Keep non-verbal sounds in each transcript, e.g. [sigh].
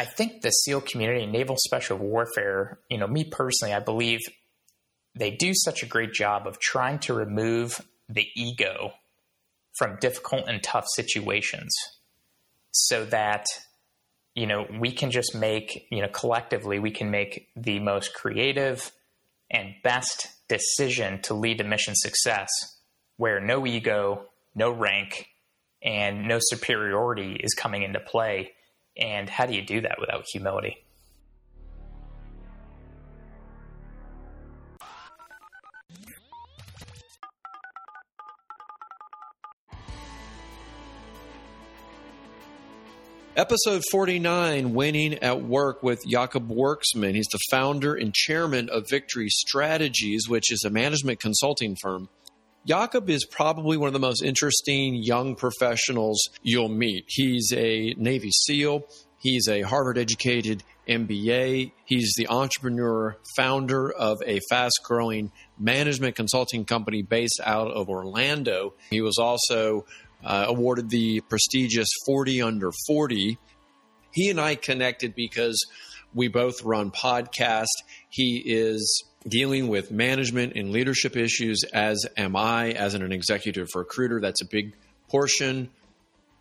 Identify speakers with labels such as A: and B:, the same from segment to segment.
A: I think the SEAL community, naval special warfare, you know, me personally, I believe they do such a great job of trying to remove the ego from difficult and tough situations so that you know we can just make you know collectively we can make the most creative and best decision to lead to mission success where no ego no rank and no superiority is coming into play and how do you do that without humility
B: Episode 49 Winning at Work with Jakob Worksman. He's the founder and chairman of Victory Strategies, which is a management consulting firm. Jakob is probably one of the most interesting young professionals you'll meet. He's a Navy SEAL, he's a Harvard educated MBA, he's the entrepreneur, founder of a fast growing management consulting company based out of Orlando. He was also uh, awarded the prestigious 40 under 40. He and I connected because we both run podcast. He is dealing with management and leadership issues, as am I, as an executive recruiter. That's a big portion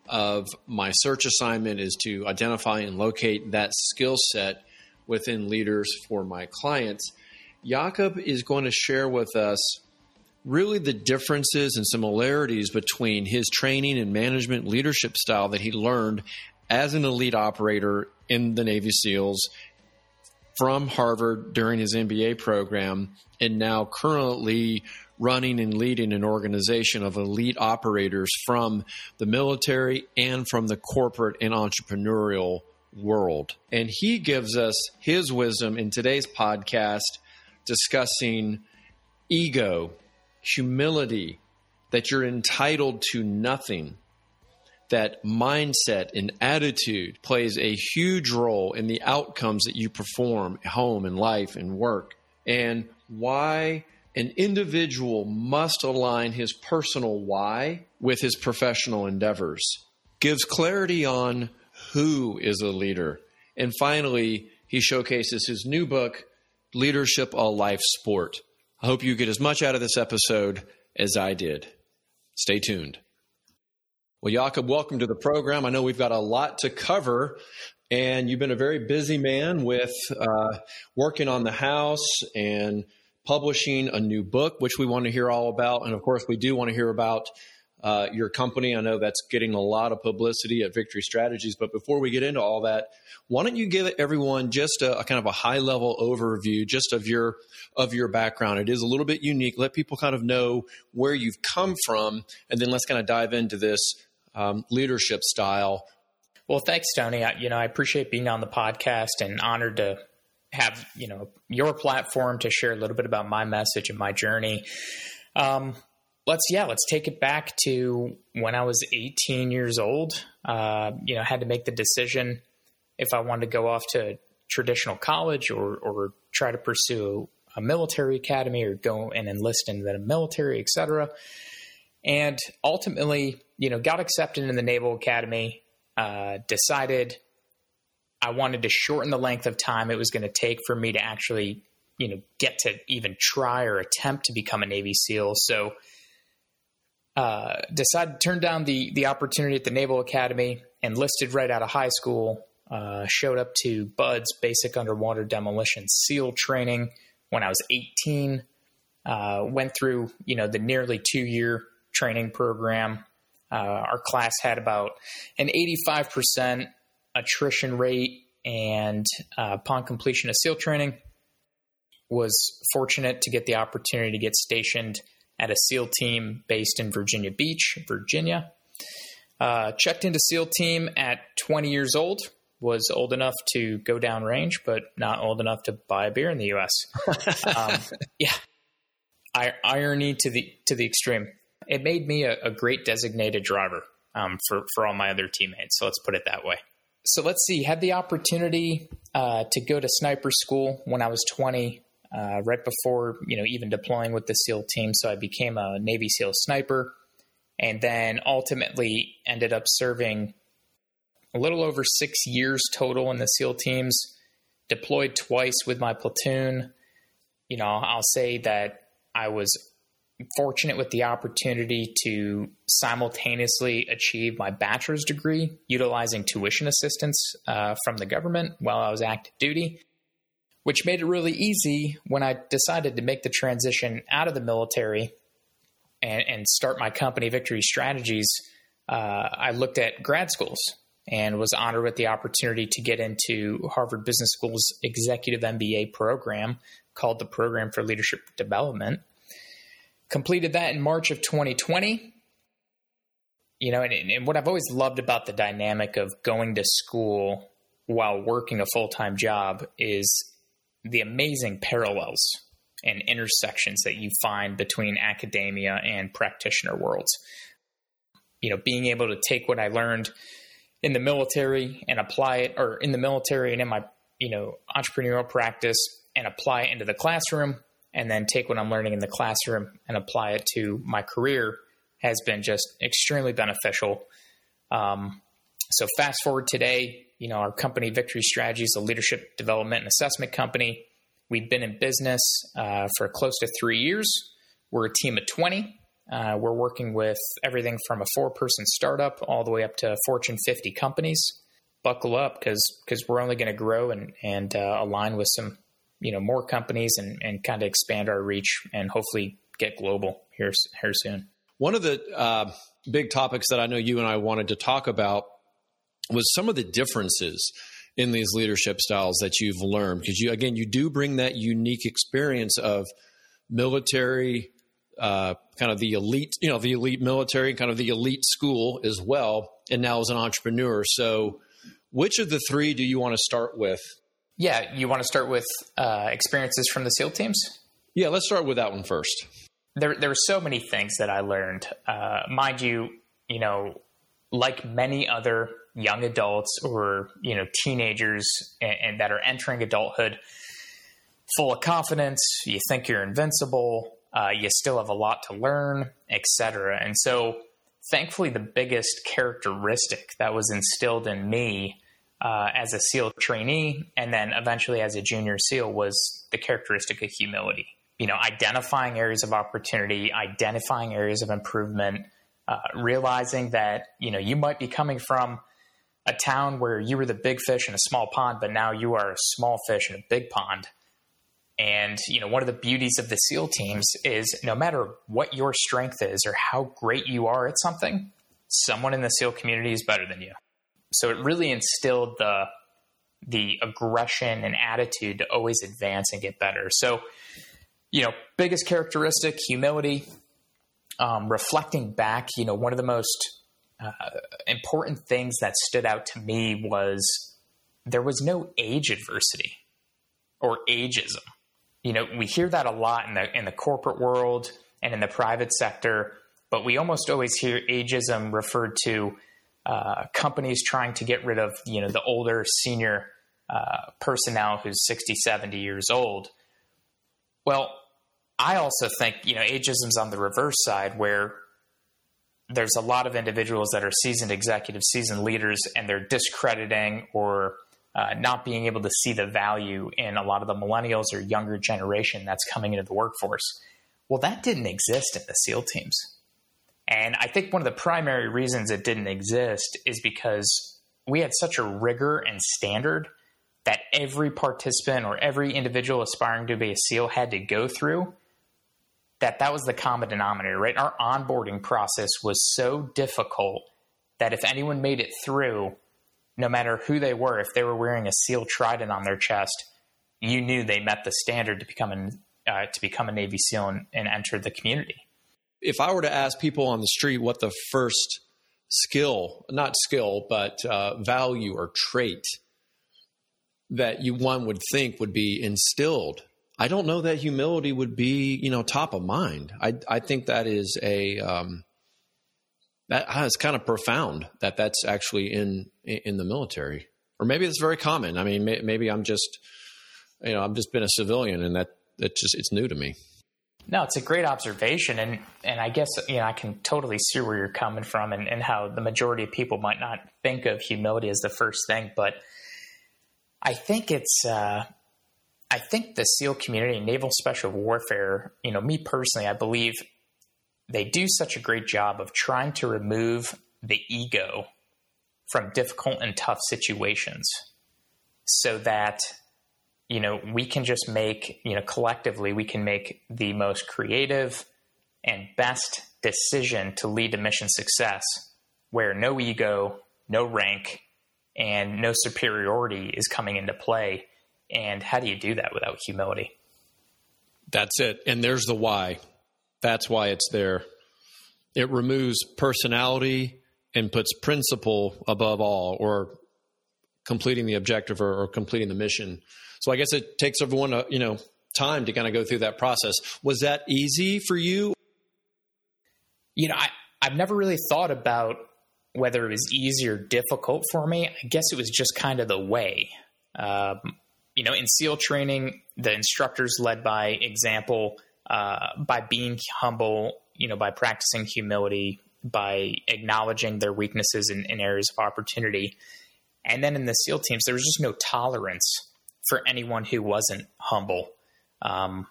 B: of my search assignment is to identify and locate that skill set within leaders for my clients. Jakob is going to share with us really the differences and similarities between his training and management leadership style that he learned as an elite operator in the Navy SEALs from Harvard during his MBA program and now currently running and leading an organization of elite operators from the military and from the corporate and entrepreneurial world. And he gives us his wisdom in today's podcast discussing ego humility, that you're entitled to nothing, that mindset and attitude plays a huge role in the outcomes that you perform at home and life and work, and why an individual must align his personal why with his professional endeavors. Gives clarity on who is a leader. And finally, he showcases his new book, Leadership a Life Sport. I hope you get as much out of this episode as I did. Stay tuned. Well, Jakob, welcome to the program. I know we've got a lot to cover, and you've been a very busy man with uh, working on the house and publishing a new book, which we want to hear all about. And of course, we do want to hear about uh, your company. I know that's getting a lot of publicity at Victory Strategies. But before we get into all that, why don't you give everyone just a, a kind of a high level overview just of your of your background? It is a little bit unique. Let people kind of know where you've come from, and then let's kind of dive into this um, leadership style.
A: Well, thanks, Tony. I, you know, I appreciate being on the podcast and honored to have you know your platform to share a little bit about my message and my journey. Um, let's yeah let's take it back to when i was 18 years old uh, you know had to make the decision if i wanted to go off to traditional college or or try to pursue a military academy or go and enlist in the military etc and ultimately you know got accepted in the naval academy uh, decided i wanted to shorten the length of time it was going to take for me to actually you know get to even try or attempt to become a navy seal so uh, decided to turn down the the opportunity at the Naval Academy, enlisted right out of high school. Uh, showed up to BUD/S Basic Underwater Demolition SEAL training when I was 18. Uh, went through you know the nearly two year training program. Uh, our class had about an 85% attrition rate, and uh, upon completion of SEAL training, was fortunate to get the opportunity to get stationed at a SEAL team based in Virginia Beach, Virginia. Uh, checked into SEAL team at 20 years old. Was old enough to go down range, but not old enough to buy a beer in the U.S. [laughs] um, yeah, I, irony to the to the extreme. It made me a, a great designated driver um, for for all my other teammates. So let's put it that way. So let's see. Had the opportunity uh, to go to sniper school when I was 20 uh, right before you know even deploying with the SEAL team. So I became a Navy SEAL sniper, and then ultimately ended up serving a little over six years total in the SEAL teams, deployed twice with my platoon. You know, I'll say that I was fortunate with the opportunity to simultaneously achieve my bachelor's degree utilizing tuition assistance uh, from the government while I was active duty, which made it really easy when I decided to make the transition out of the military and, and start my company, Victory Strategies. Uh, I looked at grad schools and was honored with the opportunity to get into Harvard Business School's executive MBA program called the Program for Leadership Development completed that in March of 2020. You know, and, and what I've always loved about the dynamic of going to school while working a full time job is the amazing parallels and intersections that you find between academia and practitioner worlds. You know, being able to take what I learned in the military and apply it, or in the military and in my, you know, entrepreneurial practice and apply it into the classroom and then take what I'm learning in the classroom and apply it to my career has been just extremely beneficial. Um, so fast forward today, you know, our company Victory Strategies, a leadership development and assessment company. We've been in business uh, for close to three years. We're a team of 20. Uh, we're working with everything from a four person startup all the way up to Fortune 50 companies. Buckle up because we're only going to grow and and uh, align with some you know more companies and, and kind of expand our reach and hopefully get global here here soon.
B: One of the uh, big topics that I know you and I wanted to talk about was some of the differences in these leadership styles that you've learned because you again you do bring that unique experience of military uh, kind of the elite you know the elite military kind of the elite school as well and now as an entrepreneur so which of the three do you want to start with
A: yeah, you want to start with uh, experiences from the SEAL teams?
B: Yeah, let's start with that one first.
A: There, there were so many things that I learned. Uh, mind you, you know, like many other young adults or you know teenagers and, and that are entering adulthood, full of confidence, you think you're invincible, uh, you still have a lot to learn, etc. And so, thankfully, the biggest characteristic that was instilled in me uh, as a SEAL trainee and then eventually as a junior SEAL was the characteristic of humility. You know, identifying areas of opportunity, identifying areas of improvement, uh, realizing that, you know, you might be coming from a town where you were the big fish in a small pond, but now you are a small fish in a big pond. And, you know, one of the beauties of the SEAL teams is no matter what your strength is or how great you are at something, someone in the SEAL community is better than you so it really instilled the the aggression and attitude to always advance and get better. So, you know, biggest characteristic, humility. Um, reflecting back, you know, one of the most uh, important things that stood out to me was there was no age adversity or ageism. You know, we hear that a lot in the in the corporate world and in the private sector, but we almost always hear ageism referred to uh, companies trying to get rid of you know the older senior uh, personnel who's 60 70 years old. Well i also think you know ageism's on the reverse side where there's a lot of individuals that are seasoned executives seasoned leaders and they're discrediting or uh, not being able to see the value in a lot of the millennials or younger generation that's coming into the workforce. Well that didn't exist in the seal teams and I think one of the primary reasons it didn't exist is because we had such a rigor and standard that every participant or every individual aspiring to be a SEAL had to go through that that was the common denominator, right? Our onboarding process was so difficult that if anyone made it through, no matter who they were, if they were wearing a SEAL trident on their chest, you knew they met the standard to become an, uh, to become a Navy SEAL and, and enter the community
B: if I were to ask people on the street what the first skill, not skill, but uh, value or trait that you one would think would be instilled, I don't know that humility would be you know top of mind. I I think that is a um, that is kind of profound that that's actually in in the military, or maybe it's very common. I mean, may, maybe I'm just you know I've just been a civilian and that that just it's new to me.
A: No, it's a great observation, and and I guess you know I can totally see where you're coming from, and, and how the majority of people might not think of humility as the first thing, but I think it's uh, I think the SEAL community, naval special warfare, you know, me personally, I believe they do such a great job of trying to remove the ego from difficult and tough situations, so that you know, we can just make, you know, collectively, we can make the most creative and best decision to lead to mission success where no ego, no rank, and no superiority is coming into play. And how do you do that without humility?
B: That's it. And there's the why. That's why it's there. It removes personality and puts principle above all, or completing the objective or, or completing the mission. So I guess it takes everyone, a, you know, time to kind of go through that process. Was that easy for you?
A: You know, I, I've never really thought about whether it was easy or difficult for me. I guess it was just kind of the way. Um, you know, in SEAL training, the instructors led by example, uh, by being humble, you know, by practicing humility, by acknowledging their weaknesses in areas of opportunity. And then in the SEAL teams, there was just no tolerance for anyone who wasn't humble. Um,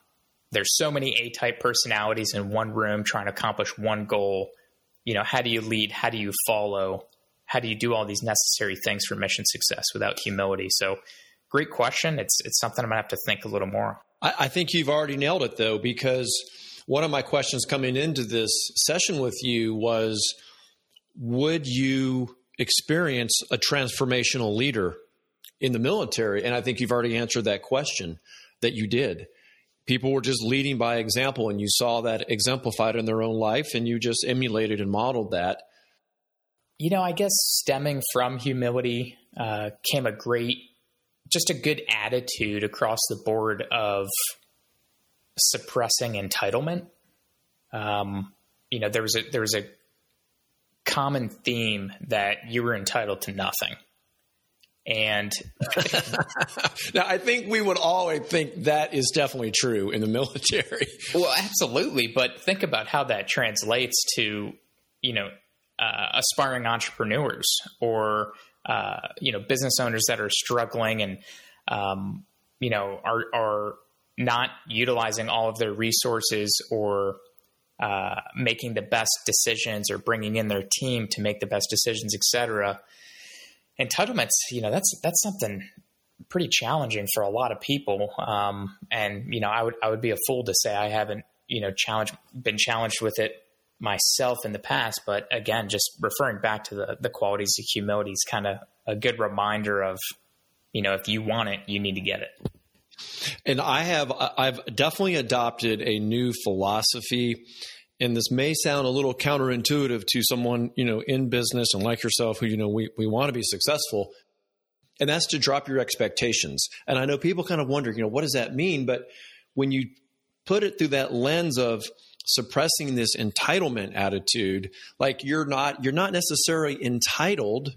A: there's so many A type personalities in one room trying to accomplish one goal. You know, how do you lead? How do you follow? How do you do all these necessary things for mission success without humility? So, great question. It's it's something I'm gonna have to think a little more.
B: I, I think you've already nailed it though, because one of my questions coming into this session with you was, would you experience a transformational leader in the military? And I think you've already answered that question that you did. People were just leading by example, and you saw that exemplified in their own life, and you just emulated and modeled that.
A: You know, I guess stemming from humility uh, came a great, just a good attitude across the board of suppressing entitlement. Um, you know, there was a there was a common theme that you were entitled to nothing. And [laughs]
B: now I think we would all think that is definitely true in the [laughs] military.
A: Well, absolutely. But think about how that translates to, you know, uh, aspiring entrepreneurs or, uh, you know, business owners that are struggling and, um, you know, are, are not utilizing all of their resources or uh, making the best decisions or bringing in their team to make the best decisions, et cetera entitlements, you know, that's that's something pretty challenging for a lot of people. Um, and you know, I would I would be a fool to say I haven't you know challenged been challenged with it myself in the past. But again, just referring back to the the qualities of humility is kind of a good reminder of you know if you want it, you need to get it.
B: And I have I've definitely adopted a new philosophy. And this may sound a little counterintuitive to someone you know in business and like yourself who you know we, we want to be successful and that's to drop your expectations. And i know people kind of wonder you know what does that mean? But when you put it through that lens of suppressing this entitlement attitude like you're not you're not necessarily entitled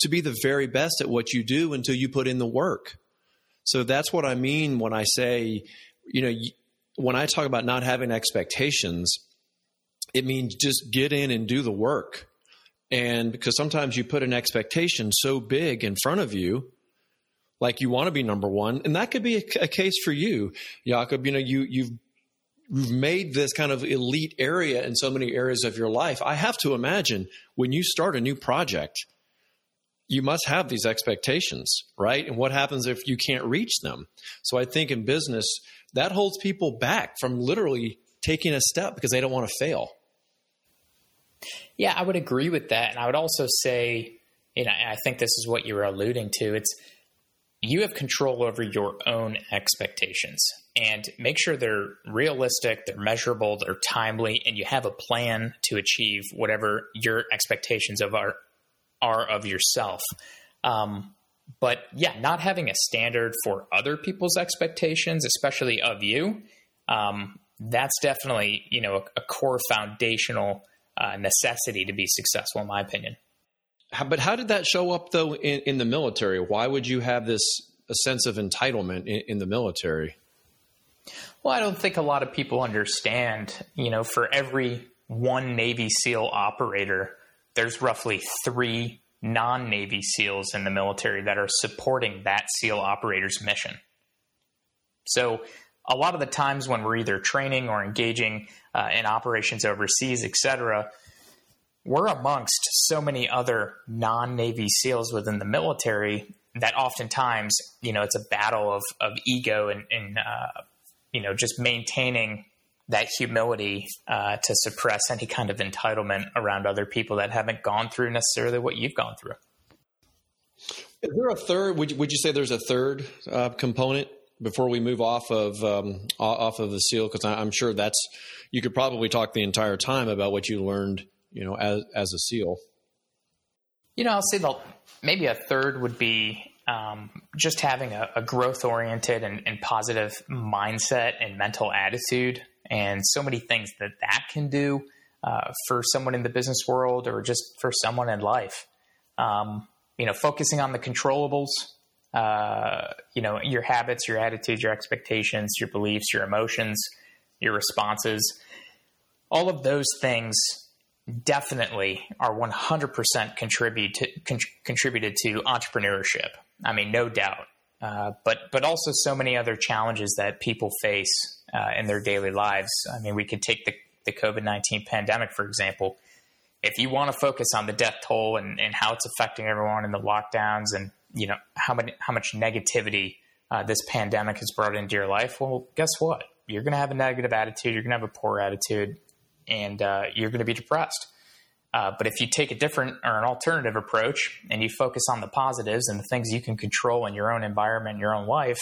B: to be the very best at what you do until you put in the work so that's what i mean when i say you know when i talk about not having expectations it means just get in and do the work. And because sometimes you put an expectation so big in front of you, like you want to be number one, and that could be a, a case for you, Jakob. You know, you you've you've made this kind of elite area in so many areas of your life. I have to imagine when you start a new project, you must have these expectations, right? And what happens if you can't reach them? So I think in business, that holds people back from literally taking a step because they don't want to fail.
A: Yeah, I would agree with that. And I would also say, you know, I think this is what you were alluding to. It's you have control over your own expectations and make sure they're realistic, they're measurable, they're timely, and you have a plan to achieve whatever your expectations of are, are of yourself. Um, but yeah, not having a standard for other people's expectations, especially of you, um, that's definitely you know a, a core foundational uh, necessity to be successful, in my opinion.
B: But how did that show up though in, in, the military? Why would you have this a sense of entitlement in, in the military?
A: Well, I don't think a lot of people understand, you know, for every one Navy SEAL operator, there's roughly three non Navy SEALs in the military that are supporting that SEAL operator's mission. So, a lot of the times when we're either training or engaging uh, in operations overseas, et cetera, we're amongst so many other non Navy SEALs within the military that oftentimes, you know, it's a battle of, of ego and, and uh, you know, just maintaining that humility uh, to suppress any kind of entitlement around other people that haven't gone through necessarily what you've gone through.
B: Is there a third? Would you, would you say there's a third uh, component before we move off of um, off of the seal? Because I'm sure that's you could probably talk the entire time about what you learned, you know, as as a seal.
A: You know, I'll say the maybe a third would be um, just having a, a growth oriented and, and, positive mindset and mental attitude, and so many things that that can do uh, for someone in the business world or just for someone in life. Um, you know, focusing on the controllables, uh, you know, your habits, your attitudes, your expectations, your beliefs, your emotions, your responses, all of those things definitely are 100% contribute to, con- contributed to entrepreneurship. I mean, no doubt. Uh, but but also so many other challenges that people face uh, in their daily lives. I mean, we could take the, the COVID nineteen pandemic for example. If you want to focus on the death toll and, and how it's affecting everyone and the lockdowns and you know how many how much negativity uh, this pandemic has brought into your life, well, guess what? You're going to have a negative attitude. You're going to have a poor attitude, and uh, you're going to be depressed. Uh, but if you take a different or an alternative approach and you focus on the positives and the things you can control in your own environment, your own life,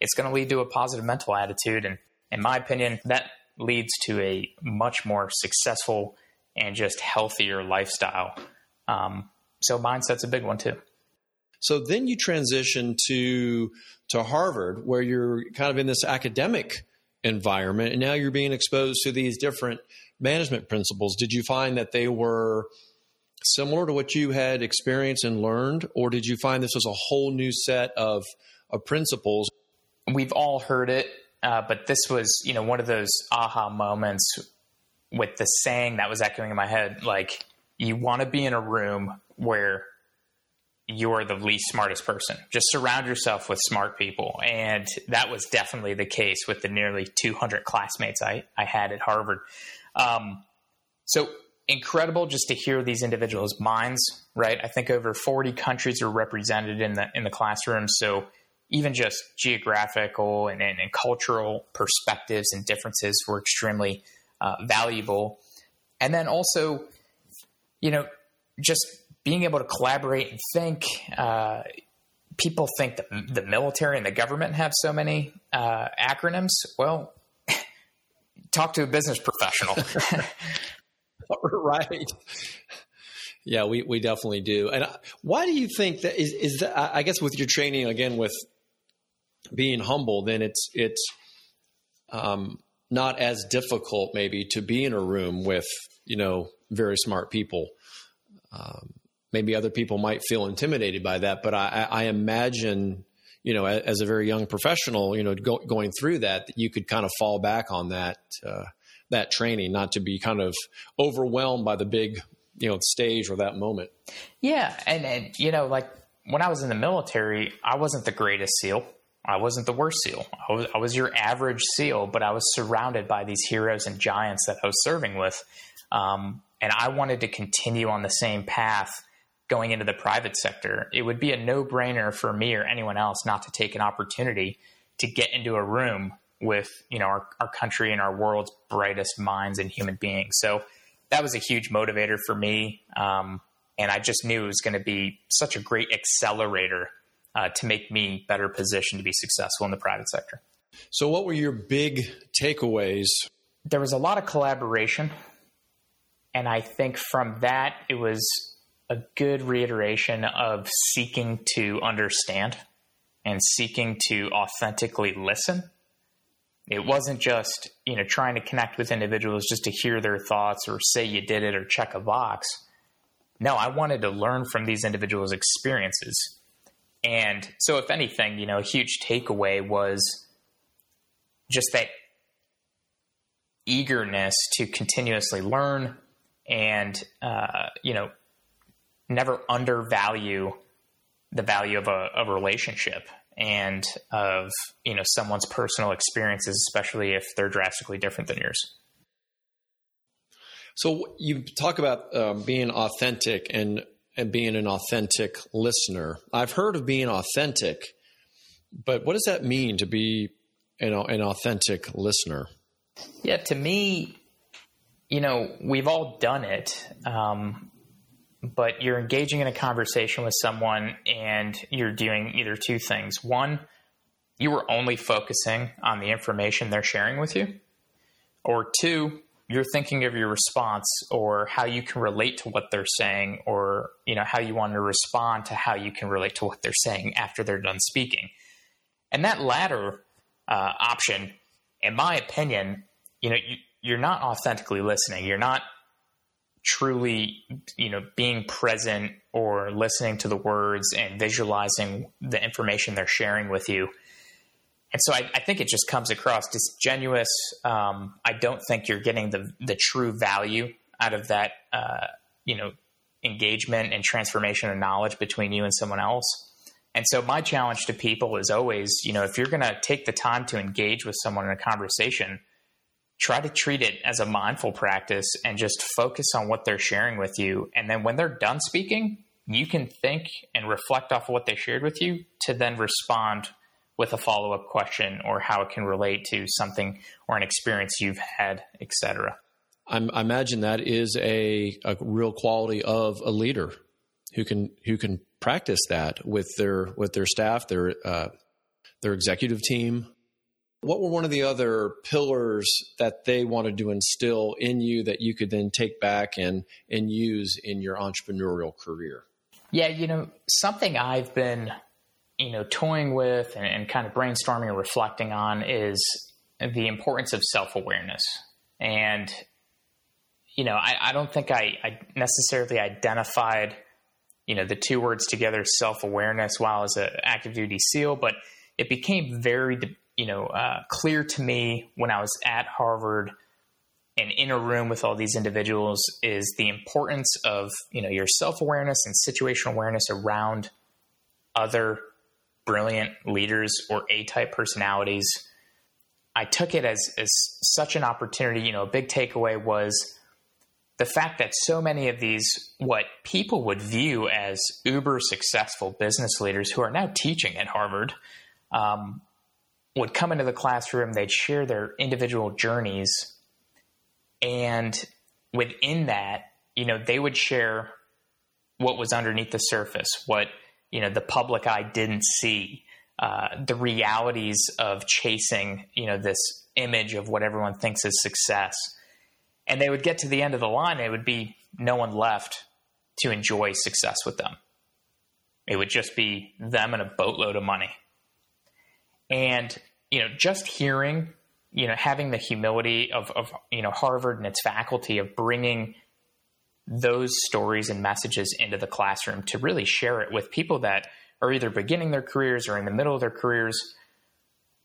A: it's going to lead to a positive mental attitude. And in my opinion, that leads to a much more successful and just healthier lifestyle. Um, so mindset's a big one too.
B: So then you transition to to Harvard, where you're kind of in this academic environment, and now you're being exposed to these different management principles, did you find that they were similar to what you had experienced and learned, or did you find this was a whole new set of, of principles?
A: We've all heard it, uh, but this was, you know, one of those aha moments with the saying that was echoing in my head, like you want to be in a room where you're the least smartest person. Just surround yourself with smart people. And that was definitely the case with the nearly 200 classmates I, I had at Harvard. Um, so incredible just to hear these individuals' minds, right? I think over 40 countries are represented in the in the classroom. So even just geographical and, and, and cultural perspectives and differences were extremely uh, valuable. And then also, you know, just being able to collaborate and think. Uh, people think that the military and the government have so many uh, acronyms. Well, [laughs] talk to a business professional. [laughs] [laughs]
B: right. Yeah, we, we definitely do. And why do you think that is, is that, I guess with your training again, with being humble, then it's, it's, um, not as difficult maybe to be in a room with, you know, very smart people. Um, maybe other people might feel intimidated by that, but I, I imagine you know, as a very young professional, you know, go, going through that, that, you could kind of fall back on that uh, that training, not to be kind of overwhelmed by the big, you know, stage or that moment.
A: Yeah, and and you know, like when I was in the military, I wasn't the greatest SEAL. I wasn't the worst SEAL. I was, I was your average SEAL, but I was surrounded by these heroes and giants that I was serving with. Um, and I wanted to continue on the same path going into the private sector, it would be a no brainer for me or anyone else not to take an opportunity to get into a room with you know our, our country and our world's brightest minds and human beings. So that was a huge motivator for me, um, and I just knew it was going to be such a great accelerator uh, to make me better positioned to be successful in the private sector.
B: So, what were your big takeaways?
A: There was a lot of collaboration, and I think from that it was a good reiteration of seeking to understand and seeking to authentically listen. It wasn't just, you know, trying to connect with individuals just to hear their thoughts or say you did it or check a box. No, I wanted to learn from these individuals' experiences. And so, if anything, you know, a huge takeaway was just that eagerness to continuously learn and uh, you know never undervalue the value of a, a relationship and of you know someone's personal experiences, especially if they're drastically different than yours.
B: So you talk about um, being authentic and and being an authentic listener. I've heard of being authentic, but what does that mean to be an, an authentic listener?
A: Yeah, to me, you know, we've all done it. Um, but you're engaging in a conversation with someone and you're doing either two things. One, you were only focusing on the information they're sharing with you. Or two, you're thinking of your response or how you can relate to what they're saying or you know how you want to respond to how you can relate to what they're saying after they're done speaking and that latter uh, option in my opinion you know you, you're not authentically listening you're not truly, you know, being present or listening to the words and visualizing the information they're sharing with you. And so I, I think it just comes across disingenuous. Um, I don't think you're getting the the true value out of that, uh, you know, engagement and transformation of knowledge between you and someone else. And so my challenge to people is always, you know, if you're going to take the time to engage with someone in a conversation, try to treat it as a mindful practice and just focus on what they're sharing with you. And then when they're done speaking, you can think and reflect off what they shared with you to then respond with a follow up question or how it can relate to something or an experience you've had, etc.
B: I imagine that is a, a real quality of a leader who can who can practice that with their with their staff, their uh, their executive team, what were one of the other pillars that they wanted to instill in you that you could then take back and, and use in your entrepreneurial career?
A: Yeah, you know, something I've been, you know, toying with and, and kind of brainstorming and reflecting on is the importance of self awareness. And, you know, I, I don't think I, I, necessarily identified, you know, the two words together, self awareness, while as an active duty SEAL, but it became very you know, uh, clear to me when I was at Harvard and in a room with all these individuals is the importance of, you know, your self awareness and situational awareness around other brilliant leaders or A type personalities. I took it as, as such an opportunity. You know, a big takeaway was the fact that so many of these, what people would view as uber successful business leaders who are now teaching at Harvard, um, would come into the classroom, they'd share their individual journeys. And within that, you know, they would share what was underneath the surface, what, you know, the public eye didn't see, uh, the realities of chasing, you know, this image of what everyone thinks is success. And they would get to the end of the line, it would be no one left to enjoy success with them. It would just be them and a boatload of money. And you know, just hearing, you know, having the humility of, of you know Harvard and its faculty of bringing those stories and messages into the classroom to really share it with people that are either beginning their careers or in the middle of their careers.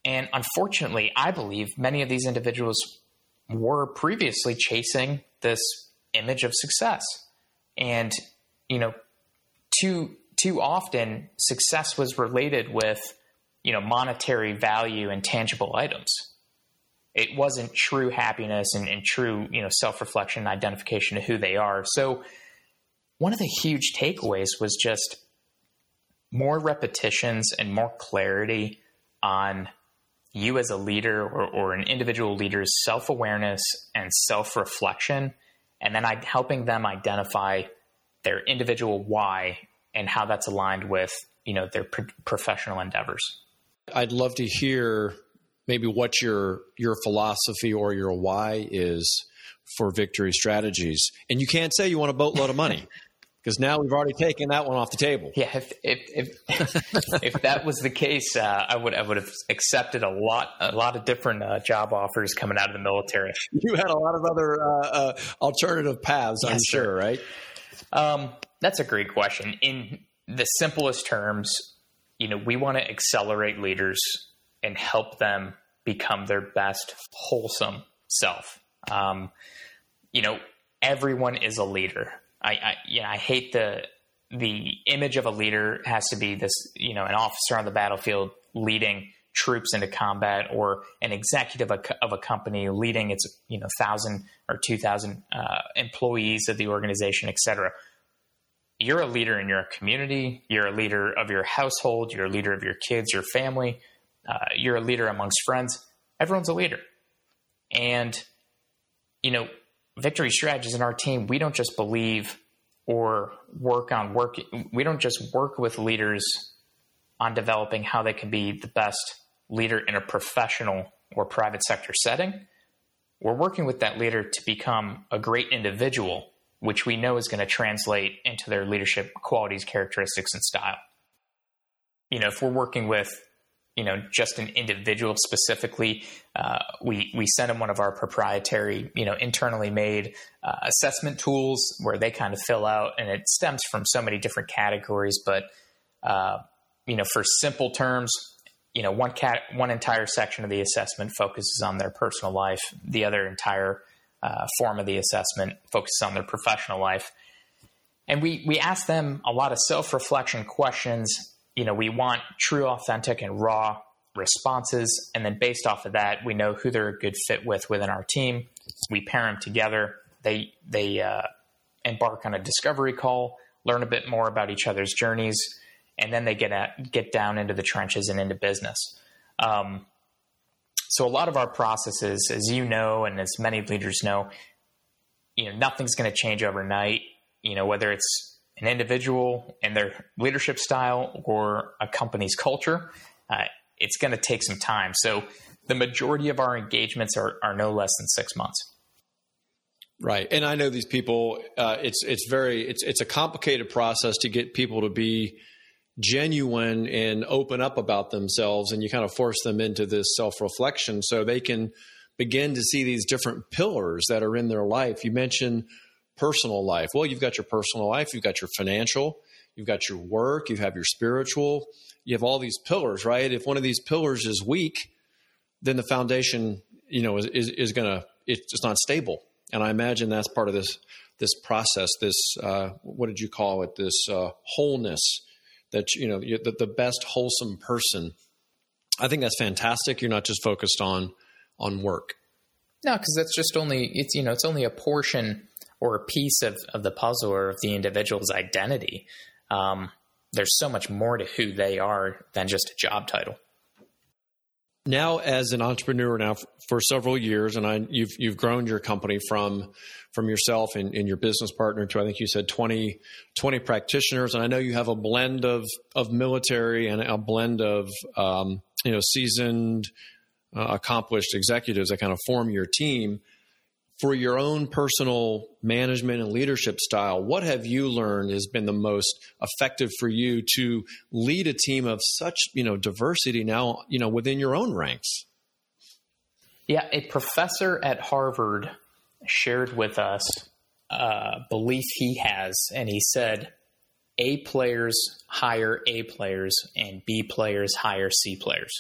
A: And unfortunately, I believe many of these individuals were previously chasing this image of success. And, you know, too too often success was related with you know monetary value and tangible items. It wasn't true happiness and, and true you know self reflection and identification of who they are. So one of the huge takeaways was just more repetitions and more clarity on you as a leader or, or an individual leader's self awareness and self reflection, and then helping them identify their individual why and how that's aligned with you know their pro- professional endeavors.
B: I'd love to hear maybe what your your philosophy or your why is for victory strategies. And you can't say you want a boatload of money [laughs] because now we've already taken that one off the table.
A: Yeah, if if if, [laughs] if that was the case, uh, I would I would have accepted a lot a lot of different uh, job offers coming out of the military.
B: You had a lot of other uh, uh alternative paths, yes, I'm sure, sir. right?
A: Um, that's a great question. In the simplest terms, you know, we want to accelerate leaders and help them become their best wholesome self. Um, you know, everyone is a leader. I, I, know, I hate the the image of a leader has to be this, you know, an officer on the battlefield leading troops into combat, or an executive of a company leading its, you know, thousand or two thousand uh, employees of the organization, et cetera. You're a leader in your community. You're a leader of your household. You're a leader of your kids, your family. Uh, you're a leader amongst friends. Everyone's a leader, and you know, victory strategies in our team. We don't just believe or work on work. We don't just work with leaders on developing how they can be the best leader in a professional or private sector setting. We're working with that leader to become a great individual, which we know is going to translate into their leadership qualities, characteristics, and style. You know, if we're working with you know just an individual specifically uh, we we send them one of our proprietary you know internally made uh, assessment tools where they kind of fill out and it stems from so many different categories but uh, you know for simple terms you know one cat one entire section of the assessment focuses on their personal life the other entire uh, form of the assessment focuses on their professional life. And we we ask them a lot of self-reflection questions you know, we want true, authentic, and raw responses. And then based off of that, we know who they're a good fit with within our team. We pair them together. They, they uh, embark on a discovery call, learn a bit more about each other's journeys, and then they get at, get down into the trenches and into business. Um, so a lot of our processes, as you know, and as many leaders know, you know, nothing's going to change overnight. You know, whether it's an individual and their leadership style or a company's culture, uh, it's going to take some time. So the majority of our engagements are, are no less than six months.
B: Right, and I know these people. Uh, it's it's very it's it's a complicated process to get people to be genuine and open up about themselves, and you kind of force them into this self reflection so they can begin to see these different pillars that are in their life. You mentioned personal life. Well, you've got your personal life, you've got your financial, you've got your work, you have your spiritual, you have all these pillars, right? If one of these pillars is weak, then the foundation, you know, is, is, is going to, it's not stable. And I imagine that's part of this, this process, this, uh, what did you call it? This uh, wholeness that, you know, the, the best wholesome person. I think that's fantastic. You're not just focused on, on work.
A: No, because that's just only, it's, you know, it's only a portion or a piece of, of the puzzle or of the individual's identity. Um, there's so much more to who they are than just a job title.
B: Now, as an entrepreneur now for several years, and I, you've you've grown your company from from yourself and, and, your business partner to I think you said 20, 20 practitioners, and I know you have a blend of of military and a blend of um, you know seasoned, uh, accomplished executives that kind of form your team for your own personal management and leadership style, what have you learned has been the most effective for you to lead a team of such, you know, diversity now, you know, within your own ranks?
A: Yeah, a professor at Harvard shared with us a belief he has, and he said, A players hire A players, and B players hire C players.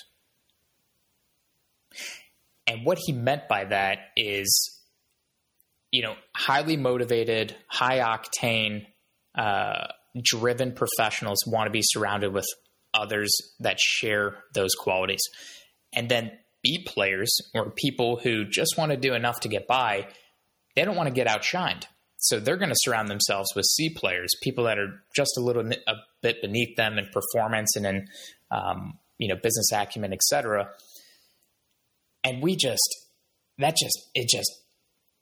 A: And what he meant by that is you know, highly motivated, high octane, uh, driven professionals want to be surrounded with others that share those qualities. And then B players or people who just want to do enough to get by, they don't want to get outshined. So they're going to surround themselves with C players, people that are just a little a bit beneath them in performance and in um, you know business acumen, etc. And we just that just it just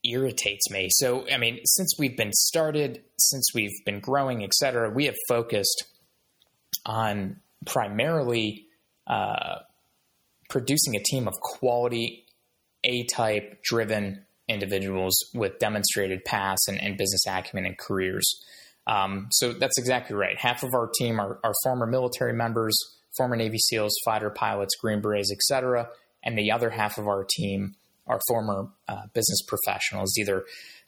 A: irritates me. So, I mean, since we've been started, since we've been growing, et cetera, we have focused on primarily uh, producing a team of quality, A type driven individuals with demonstrated paths and, and, business acumen and careers. Um, so that's exactly right. Half of our team are, are, former military members, former Navy SEALs, fighter pilots, Green Berets, et cetera. And the other half of our team are former uh, business professionals, either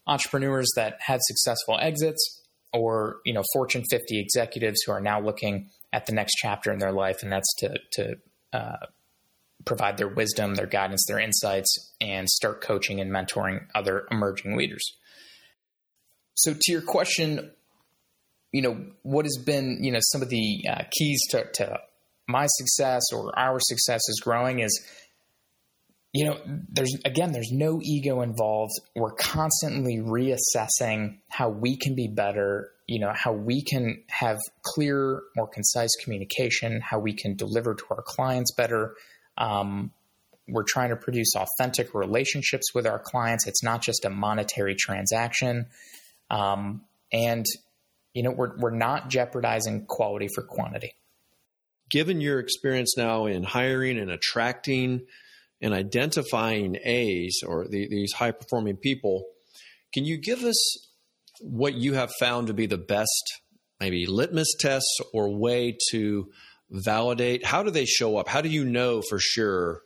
A: entrepreneurs that had successful exits or you know Fortune 50 executives who are now looking at the next chapter in their life, and that's to to uh, provide their wisdom, their guidance, their insights, and start coaching and mentoring other emerging leaders. So, to your question, you know, what has been, you know, some of the uh, keys to, to my success or our success is growing is, you know, there's again, there's no ego involved. We're constantly reassessing how we can be better, you know, how we can have clear, more concise communication, how we can deliver to our clients better. Um, we're trying to produce authentic relationships with our clients. It's not just a monetary transaction. Um, and, you know, we're, we're not jeopardizing quality for quantity.
B: Given your experience now in hiring and attracting and identifying A's or the, these high performing people, can you give us what you have found to be the best, maybe litmus tests or way to validate? How do they show up? How do you know for sure,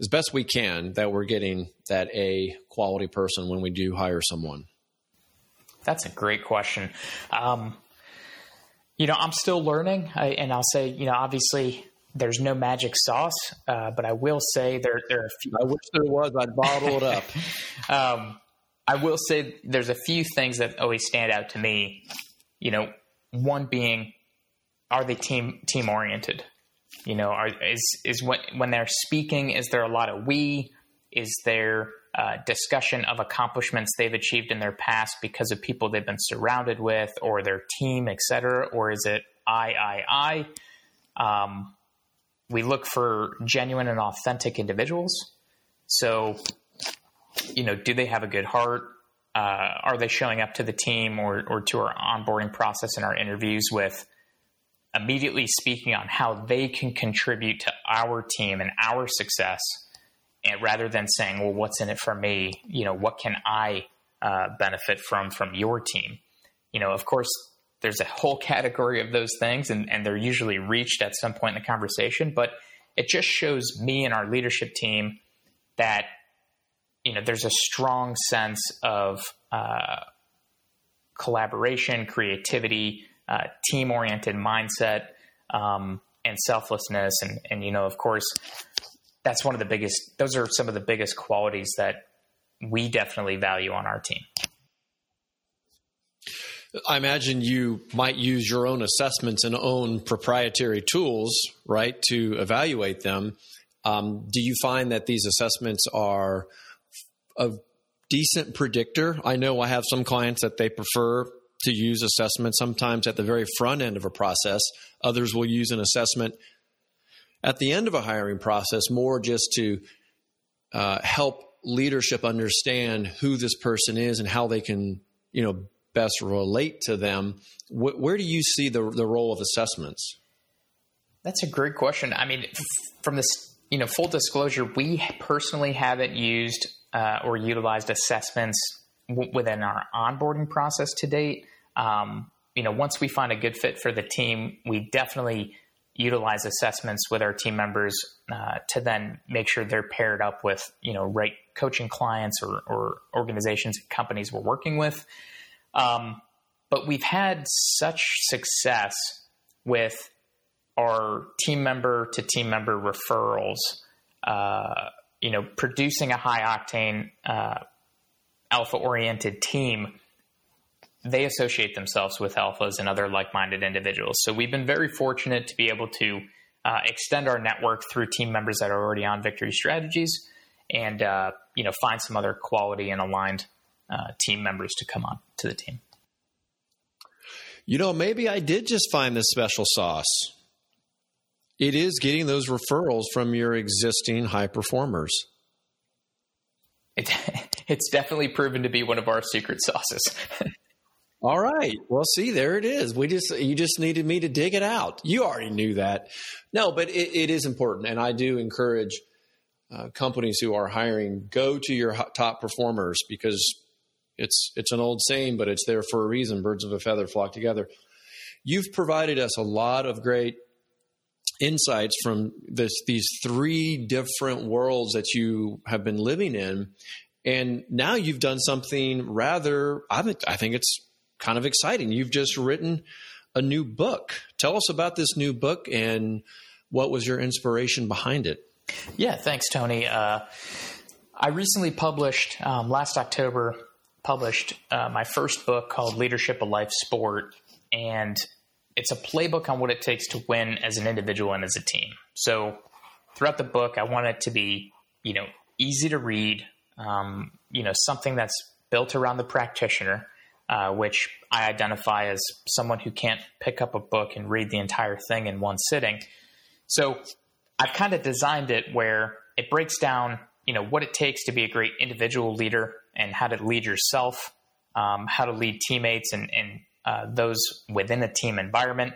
B: as best we can, that we're getting that A quality person when we do hire someone?
A: That's a great question. Um, you know, I'm still learning, I, and I'll say, you know, obviously there's no magic sauce, uh, but I will say there there are. A few-
B: I wish there was. I'd bottle it up. [laughs]
A: um, I will say there's a few things that always stand out to me. You know, one being, are they team team oriented? You know, are, is is when when they're speaking, is there a lot of we? Is there uh, discussion of accomplishments they've achieved in their past because of people they've been surrounded with or their team, et cetera? Or is it I, I, I? Um, we look for genuine and authentic individuals. So, you know, do they have a good heart? Uh, are they showing up to the team or, or to our onboarding process and our interviews with immediately speaking on how they can contribute to our team and our success? And rather than saying, well, what's in it for me? You know, what can I uh, benefit from from your team? You know, of course, there's a whole category of those things, and, and they're usually reached at some point in the conversation. But it just shows me and our leadership team that you know there's a strong sense of uh, collaboration, creativity, uh, team oriented mindset, um, and selflessness, and and you know of course that's one of the biggest. Those are some of the biggest qualities that we definitely value on our team.
B: I imagine you might use your own assessments and own proprietary tools, right, to evaluate them. Um, do you find that these assessments are a decent predictor? I know I have some clients that they prefer to use assessments sometimes at the very front end of a process. Others will use an assessment at the end of a hiring process, more just to uh, help leadership understand who this person is and how they can, you know, best relate to them. Wh- where do you see the the role of assessments?
A: That's a great question. I mean, from this, you know, full disclosure, we personally haven't used uh, or utilized assessments w- within our onboarding process to date. Um, you know, once we find a good fit for the team, we definitely utilize assessments with our team members uh, to then make sure they're paired up with you know right coaching clients or, or organizations and companies we're working with um, but we've had such success with our team member to team member referrals uh, you know producing a high octane uh, alpha oriented team they associate themselves with alphas and other like-minded individuals. So we've been very fortunate to be able to uh, extend our network through team members that are already on Victory Strategies, and uh, you know find some other quality and aligned uh, team members to come on to the team.
B: You know, maybe I did just find this special sauce. It is getting those referrals from your existing high performers.
A: It, [laughs] it's definitely proven to be one of our secret sauces. [laughs]
B: All right. Well, see, there it is. We just you just needed me to dig it out. You already knew that. No, but it, it is important, and I do encourage uh, companies who are hiring go to your top performers because it's it's an old saying, but it's there for a reason. Birds of a feather flock together. You've provided us a lot of great insights from this these three different worlds that you have been living in and now you've done something rather I think, I think it's kind of exciting. You've just written a new book. Tell us about this new book and what was your inspiration behind it?
A: Yeah, thanks, Tony. Uh, I recently published um, last October published uh, my first book called Leadership of Life Sport, and it's a playbook on what it takes to win as an individual and as a team. So throughout the book, I want it to be you know easy to read, um, you know something that's built around the practitioner, uh, which I identify as someone who can't pick up a book and read the entire thing in one sitting. So I've kind of designed it where it breaks down you know what it takes to be a great individual leader and how to lead yourself, um, how to lead teammates and, and uh, those within a team environment,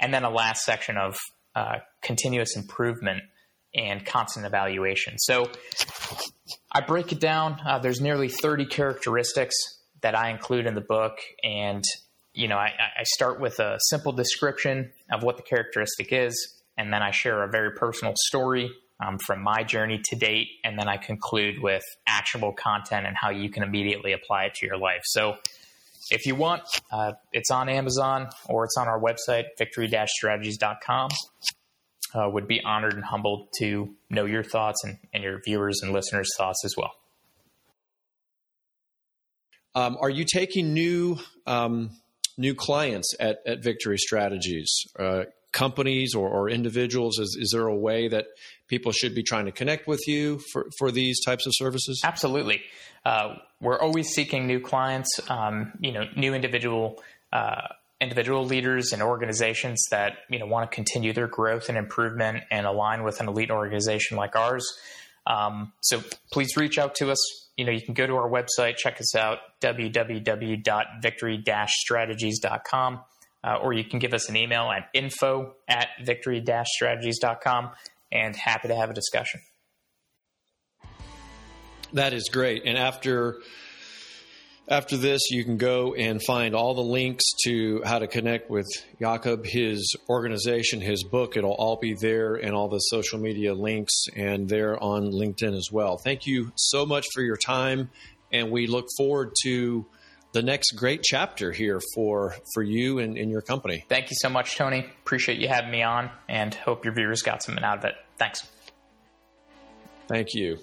A: and then a last section of uh, continuous improvement and constant evaluation. So I break it down. Uh, there's nearly 30 characteristics that I include in the book, and you know I, I start with a simple description of what the characteristic is, and then I share a very personal story um, from my journey to date. And then I conclude with actionable content and how you can immediately apply it to your life. So if you want, uh, it's on Amazon or it's on our website, victory strategies.com. Uh, would be honored and humbled to know your thoughts and, and your viewers and listeners' thoughts as well.
B: Um, are you taking new um, new clients at, at Victory Strategies? Uh, companies or, or individuals? Is, is there a way that people should be trying to connect with you for, for these types of services?
A: Absolutely. Uh, we're always seeking new clients, um, you know, new individual uh, individual leaders and organizations that you know want to continue their growth and improvement and align with an elite organization like ours. Um, so please reach out to us. You know, you can go to our website, check us out, www.victory-strategies.com uh, or you can give us an email at info at victory-strategies.com and happy to have a discussion.
B: That is great. And after after this, you can go and find all the links to how to connect with Jakob, his organization, his book. It'll all be there and all the social media links and there on LinkedIn as well. Thank you so much for your time. And we look forward to the next great chapter here for for you and, in your company.
A: Thank you so much, Tony. Appreciate you having me on and hope your viewers got something out of it. Thanks.
B: Thank you.